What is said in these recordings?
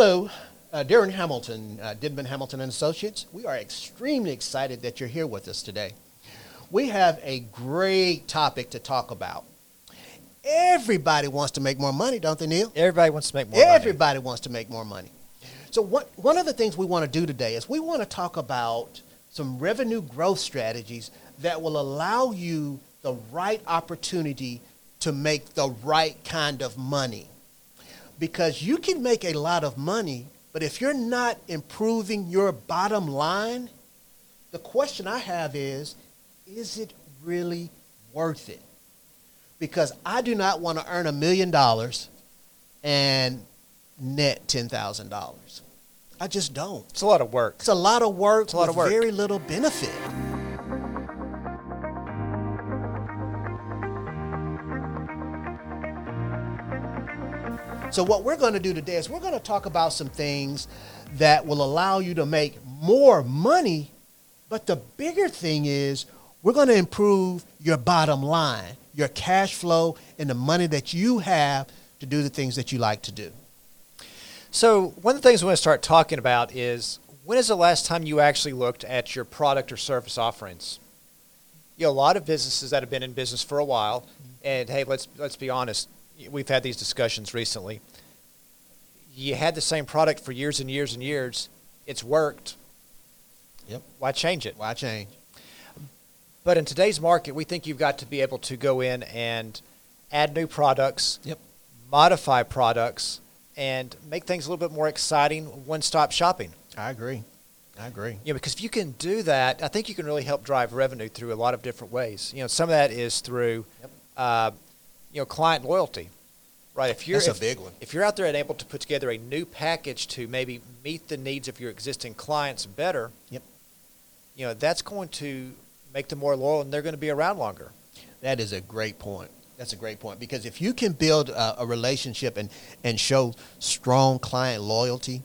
Hello, uh, Darren Hamilton, uh, Denman Hamilton and Associates. We are extremely excited that you're here with us today. We have a great topic to talk about. Everybody wants to make more money, don't they, Neil? Everybody wants to make more money. Everybody wants to make more money. So what, one of the things we want to do today is we want to talk about some revenue growth strategies that will allow you the right opportunity to make the right kind of money. Because you can make a lot of money, but if you're not improving your bottom line, the question I have is, is it really worth it? Because I do not want to earn a million dollars and net $10,000. I just don't. It's a lot of work. It's a lot of work It's a lot of work. very little benefit. So what we're going to do today is we're going to talk about some things that will allow you to make more money, but the bigger thing is we're going to improve your bottom line, your cash flow and the money that you have to do the things that you like to do. So one of the things we want to start talking about is when is the last time you actually looked at your product or service offerings? You know, a lot of businesses that have been in business for a while, mm-hmm. and hey, let's let's be honest, we've had these discussions recently. You had the same product for years and years and years. It's worked. Yep. Why change it? Why change? But in today's market, we think you've got to be able to go in and add new products, Yep. modify products, and make things a little bit more exciting, one-stop shopping. I agree. I agree. Yeah, because if you can do that, I think you can really help drive revenue through a lot of different ways. You know, some of that is through, Yep. uh, you know, client loyalty, right? If you're That's a if, big one. If you're out there and able to put together a new package to maybe meet the needs of your existing clients better, Yep. you know, that's going to make them more loyal and they're going to be around longer. That is a great point. That's a great point because if you can build a, a relationship and, and show strong client loyalty,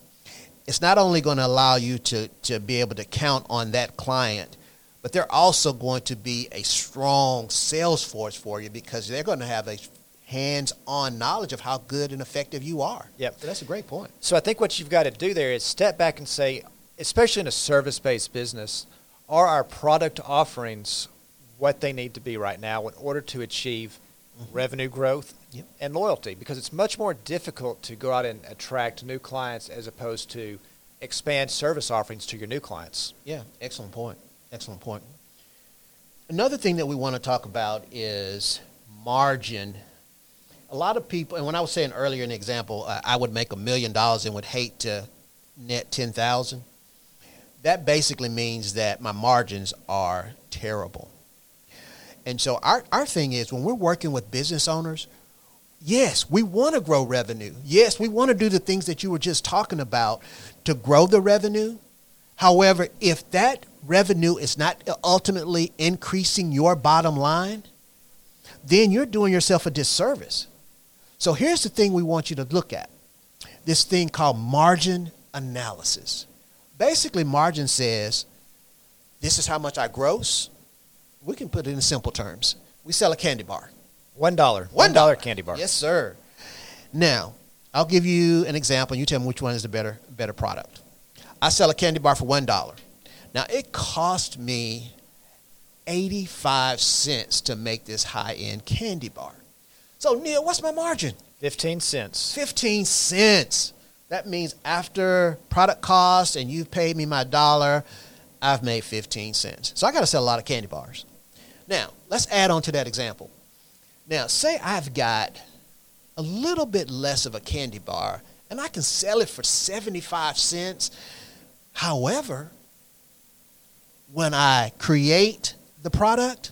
it's not only going to allow you to, to be able to count on that client, but they're also going to be a strong sales force for you because they're going to have a hands-on knowledge of how good and effective you are. Yep. So that's a great point. So I think what you've got to do there is step back and say, especially in a service-based business, are our product offerings what they need to be right now in order to achieve mm-hmm. revenue growth Yep. and loyalty? Because it's much more difficult to go out and attract new clients as opposed to expand service offerings to your new clients. Yeah, excellent point. Excellent point. Another thing that we want to talk about is margin. A lot of people, and when I was saying earlier the example, uh, I would make a million dollars and would hate to net ten thousand. That basically means that my margins are terrible. And so our, our thing is when we're working with business owners, yes, we want to grow revenue. Yes, we want to do the things that you were just talking about to grow the revenue. However, if that revenue is not ultimately increasing your bottom line, then you're doing yourself a disservice. So here's the thing we want you to look at this thing called margin analysis. Basically, margin says this is how much I gross. We can put it in simple terms. We sell a candy bar. One dollar, One dollar candy bar. Yes, sir. Now, I'll give you an example. and You tell me which one is the better better product. I sell a candy bar for one dollar. Now it cost me eighty five cents to make this high end candy bar. So Neil, what's my margin? Fifteen cents. Fifteen cents. That means after product cost and you've paid me my dollar, I've made fifteen cents. So I got to sell a lot of candy bars. Now let's add on to that example. Now, say I've got a little bit less of a candy bar and I can sell it for 75 cents. However, when I create the product,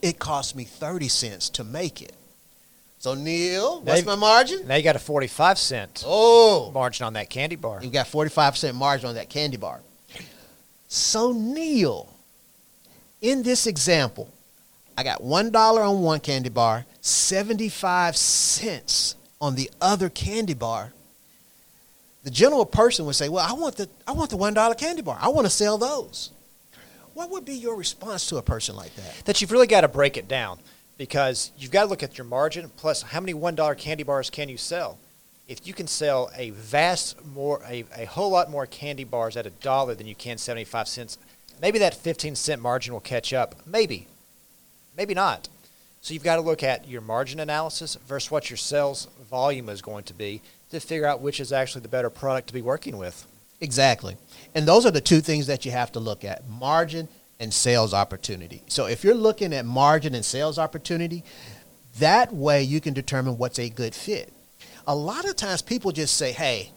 it costs me 30 cents to make it. So, Neil, what's Now my margin? Now you got a forty-five cent Oh, margin on that candy bar. you got 45% margin on that candy bar. So, Neil, in this example, I got $1 on one candy bar, 75 cents on the other candy bar. The general person would say, "Well, I want the I want the $1 candy bar. I want to sell those." What would be your response to a person like that? that you've really got to break it down because you've got to look at your margin plus how many one dollar candy bars can you sell. if you can sell a vast more a, a whole lot more candy bars at a dollar than you can 75 cents, maybe that 15 cent margin will catch up. Maybe. Maybe not. So you've got to look at your margin analysis versus what your sales volume is going to be to figure out which is actually the better product to be working with. Exactly. And those are the two things that you have to look at margin and sales opportunity. So if you're looking at margin and sales opportunity, that way you can determine what's a good fit. A lot of times people just say, hey,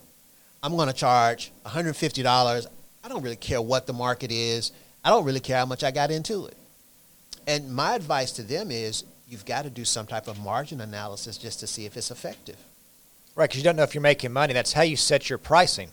I'm going to charge $150. I don't really care what the market is. I don't really care how much I got into it. And my advice to them is you've got to do some type of margin analysis just to see if it's effective. Right, because you don't know if you're making money. That's how you set your pricing.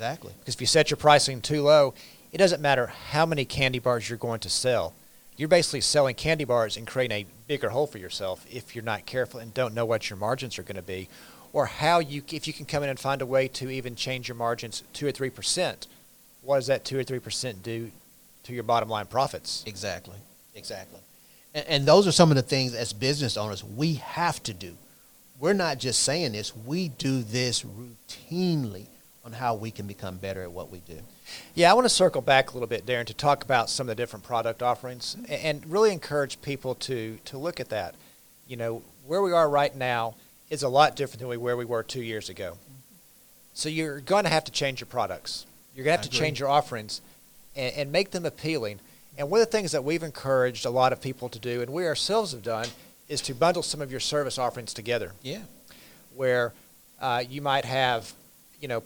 Exactly. Because if you set your pricing too low, it doesn't matter how many candy bars you're going to sell. You're basically selling candy bars and creating a bigger hole for yourself if you're not careful and don't know what your margins are going to be, or how you if you can come in and find a way to even change your margins two or three percent. What does that two or three percent do to your bottom line profits? Exactly. Exactly. And, and those are some of the things as business owners we have to do. We're not just saying this; we do this routinely on how we can become better at what we do. Yeah, I want to circle back a little bit, Darren, to talk about some of the different product offerings and really encourage people to to look at that. You know, where we are right now is a lot different than where we were two years ago. So you're going to have to change your products. You're going to have to change your offerings and, and make them appealing. And one of the things that we've encouraged a lot of people to do, and we ourselves have done, is to bundle some of your service offerings together. Yeah. Where uh, you might have, you know,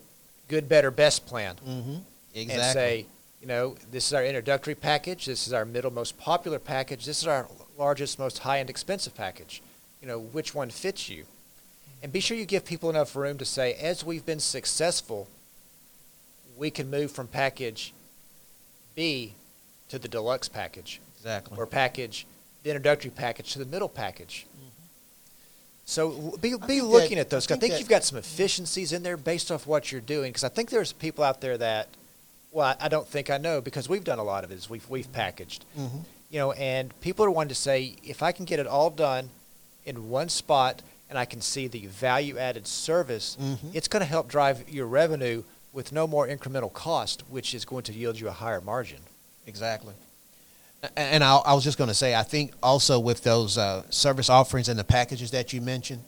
good, better, best plan. Mm-hmm. Exactly. And say, you know, this is our introductory package. This is our middle most popular package. This is our largest, most high end expensive package. You know, which one fits you? And be sure you give people enough room to say, as we've been successful, we can move from package B to the deluxe package. Exactly. Or package, the introductory package to the middle package. So be, be looking that- at those. I 'cause I think think that- you've got some efficiencies in there based off what you're doing. Because I think there's people out there that, well, I- don't think I know because we've done a lot of it. we've we've packaged, Mm-hmm. you know, and people are wanting to say if I can get it all done in one spot and I can see the value added service, Mhm. it's going to help drive your revenue with no more incremental cost, which is going to yield you a higher margin. Exactly. And I, I was just going to say, I think also with those uh, service offerings and the packages that you mentioned,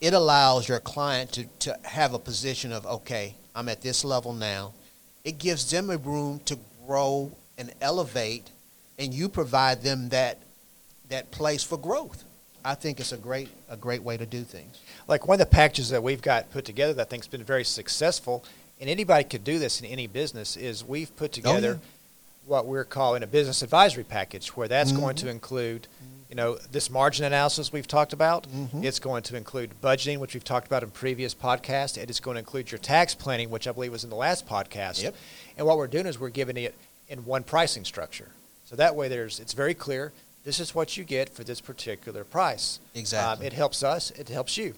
it allows your client to, to have a position of, okay, I'm at this level now. It gives them a room to grow and elevate, and you provide them that that place for growth. I think it's a great a great way to do things. like one of the packages that we've got put together that I think's been very successful, and anybody could do this in any business, is we've put together yeah. What we're calling a business advisory package, where that's going Mm-hmm. to include, you know, this margin analysis we've talked about. Mhm. It's going to include budgeting, which we've talked about in previous podcasts. It is going to include your tax planning, which I believe was in the last podcast. Yep. And what we're doing is we're giving it in one pricing structure. So that way, there's it's very clear. This is what you get for this particular price. Exactly. Um, it helps us. It helps you.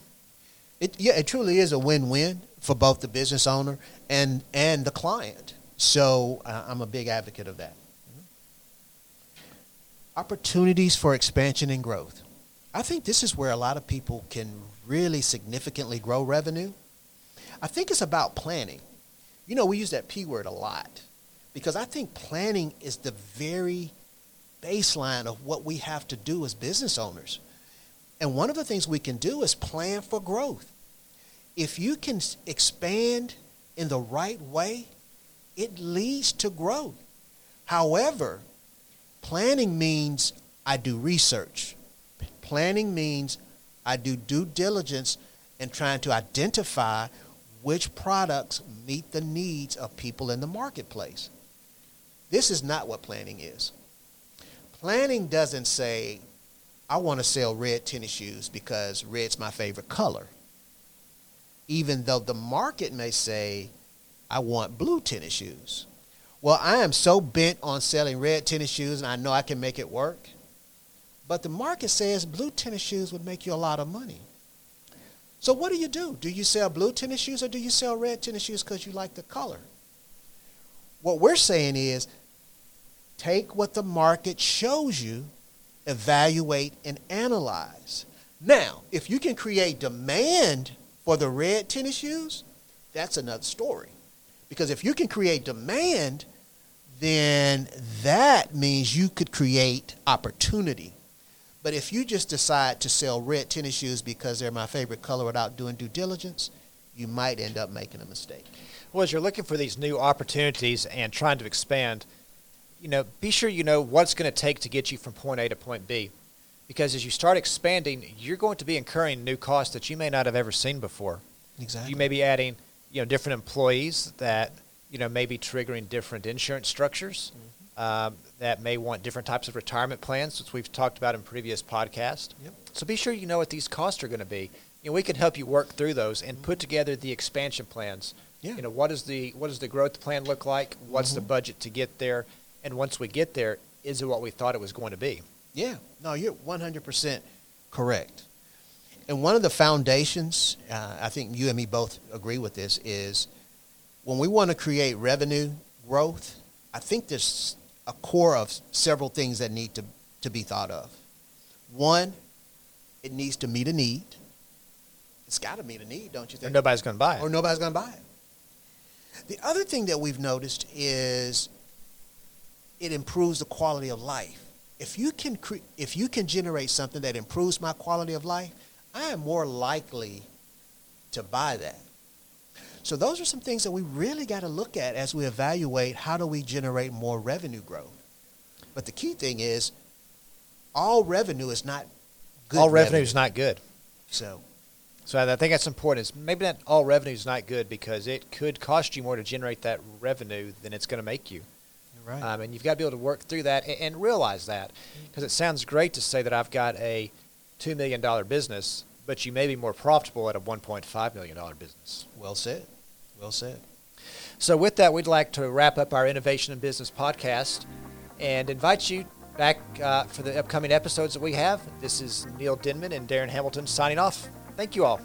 It, yeah, it truly is a win-win for both the business owner and and the client. So uh, I'm a big advocate of that. Opportunities for expansion and growth. I think this is where a lot of people can really significantly grow revenue. I think it's about planning. You know, we use that P word a lot because I think planning is the very baseline of what we have to do as business owners. And one of the things we can do is plan for growth. If you can expand in the right way, it leads to growth. However, planning means I do research. Planning means I do due diligence in trying to identify which products meet the needs of people in the marketplace. This is not what planning is. Planning doesn't say, I want to sell red tennis shoes because red's my favorite color. Even though the market may say, I want blue tennis shoes. Well, I am so bent on selling red tennis shoes and I know I can make it work. But the market says blue tennis shoes would make you a lot of money. So what do you do? Do you sell blue tennis shoes or do you sell red tennis shoes because you like the color? What we're saying is take what the market shows you, evaluate and analyze. Now, if you can create demand For the red tennis shoes, that's another story. Because if you can create demand, then that means you could create opportunity. But if you just decide to sell red tennis shoes because they're my favorite color without doing due diligence, you might end up making a mistake. Well, as you're looking for these new opportunities and trying to expand, you know, be sure you know what's going to take to get you from point A to point B. Because as you start expanding, you're going to be incurring new costs that you may not have ever seen before. Exactly. You may be adding, you know, different employees that, you know, may be triggering different insurance structures um, that may want different types of retirement plans, which we've talked about in previous podcasts. Yep. So be sure you know what these costs are going to be. You know, we can help you work through those and put together the expansion plans. Yeah. You know, what is the what does the growth plan look like? What's the Mhm. budget to get there? And once we get there, is it what we thought it was going to be? Yeah, no, you're 100% correct. And one of the foundations, uh, I think you and me both agree with this, is when we want to create revenue growth, I think there's a core of several things that need to, to be thought of. One, it needs to meet a need. It's got to meet a need, don't you Or think? nobody's going to buy it. or nobody's going to buy it. The other thing that we've noticed is it improves the quality of life. If you can cre- if you can generate something that improves my quality of life, I am more likely to buy that. So those are some things that we really got to look at as we evaluate how do we generate more revenue growth. But the key thing is all revenue is not good all revenue is not good. So So I I think that's important. Is maybe not all revenue is not good because it could cost you more to generate that revenue than it's going to make you. right. Um, and you've got to be able to work through that and, and realize that because it sounds great to say that I've got a two million dollar business, but you may be more profitable at a one point five million dollar business. well said. Well said. So with that, we'd like to wrap up our Innovation in Business podcast and invite you back uh, for the upcoming episodes that we have. This is Neil Denman and Darren Hamilton signing off. Thank you all.